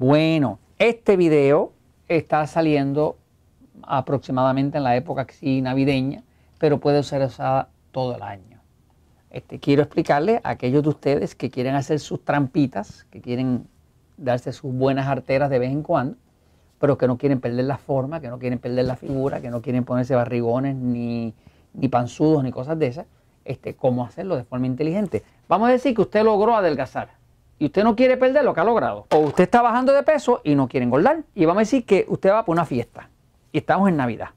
Bueno, este video está saliendo aproximadamente en la época sí, navideña, pero puede ser usada todo el año. Este, quiero explicarle a aquellos de ustedes que quieren hacer sus trampitas, que quieren darse sus buenas arteras de vez en cuando, pero que no quieren perder la forma, que no quieren perder la figura, que no quieren ponerse barrigones ni, ni panzudos ni cosas de esas, este, cómo hacerlo de forma inteligente. Vamos a decir que usted logró adelgazar y usted no quiere perder lo que ha logrado. O usted está bajando de peso y no quiere engordar. Y vamos a decir que usted va por una fiesta y estamos en Navidad.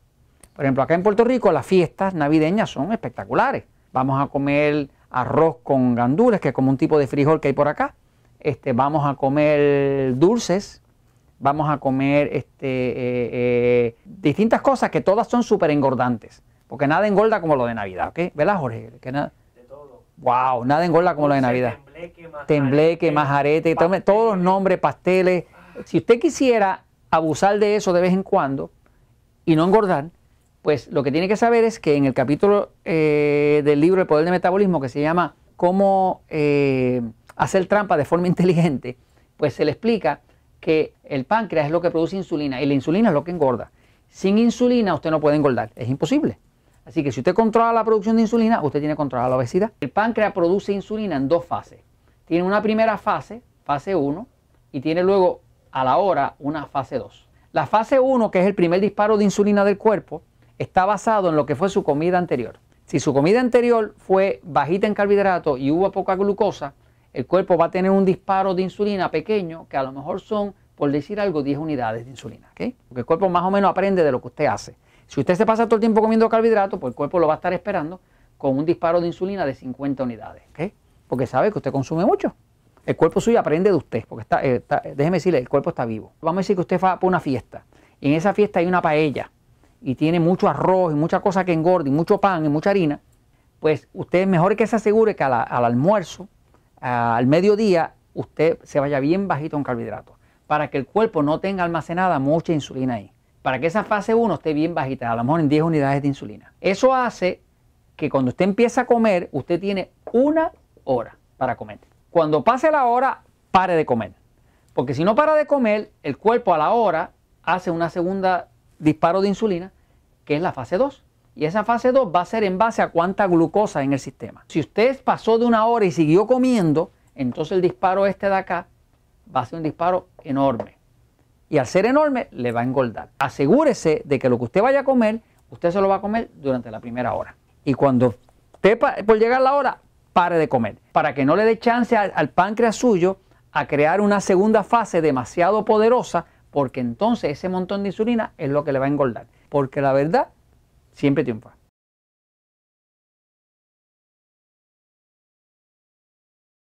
Por ejemplo, acá en Puerto Rico las fiestas navideñas son espectaculares. Vamos a comer arroz con gandules, que es como un tipo de frijol que hay por acá. Este, vamos a comer dulces, vamos a comer este, eh, eh, distintas cosas que todas son súper engordantes. Porque nada engorda como lo de Navidad, ¿ok? ¿Verdad, Jorge? Que nada, de todo. Wow, nada engorda como lo de Navidad. Tembleque, majarete, todos los nombres, pasteles. Si usted quisiera abusar de eso de vez en cuando y no engordar, pues lo que tiene que saber es que en el capítulo eh, del libro El Poder del Metabolismo, que se llama Cómo eh, hacer trampa de forma inteligente, pues se le explica que el páncreas es lo que produce insulina y la insulina es lo que engorda. Sin insulina usted no puede engordar, es imposible. Así que si usted controla la producción de insulina, usted tiene que controlar la obesidad. El páncreas produce insulina en dos fases. Tiene una primera fase, fase 1, y tiene luego a la hora una fase 2. La fase 1, que es el primer disparo de insulina del cuerpo, está basado en lo que fue su comida anterior. Si su comida anterior fue bajita en carbohidratos y hubo poca glucosa, el cuerpo va a tener un disparo de insulina pequeño, que a lo mejor son, por decir algo, 10 unidades de insulina. Porque el cuerpo más o menos aprende de lo que usted hace. Si usted se pasa todo el tiempo comiendo carbohidratos, pues el cuerpo lo va a estar esperando con un disparo de insulina de 50 unidades. Porque sabe que usted consume mucho. El cuerpo suyo aprende de usted, porque está, eh, déjeme decirle, el cuerpo está vivo. Vamos a decir que usted va por una fiesta y en esa fiesta hay una paella y tiene mucho arroz y mucha cosa que engorde y mucho pan y mucha harina, pues usted mejor que se asegure que al almuerzo al mediodía usted se vaya bien bajito en carbohidratos, para que el cuerpo no tenga almacenada mucha insulina ahí, para que esa fase 1 esté bien bajita, a lo mejor en 10 unidades de insulina. Eso hace que cuando usted empieza a comer, usted tiene una hora para comer. Cuando pase la hora, pare de comer. Porque si no para de comer, el cuerpo a la hora hace una segunda disparo de insulina, que es la fase 2. Y esa fase 2 va a ser en base a cuánta glucosa en el sistema. Si usted pasó de una hora y siguió comiendo, entonces el disparo este de acá va a ser un disparo enorme. Y al ser enorme, le va a engordar. Asegúrese de que lo que usted vaya a comer, usted se lo va a comer durante la primera hora. Y cuando usted, por llegar la hora, pare de comer. Para que no le dé chance al, al páncreas suyo a crear una segunda fase demasiado poderosa, porque entonces ese montón de insulina es lo que le va a engordar. Porque la verdad siempre triunfa.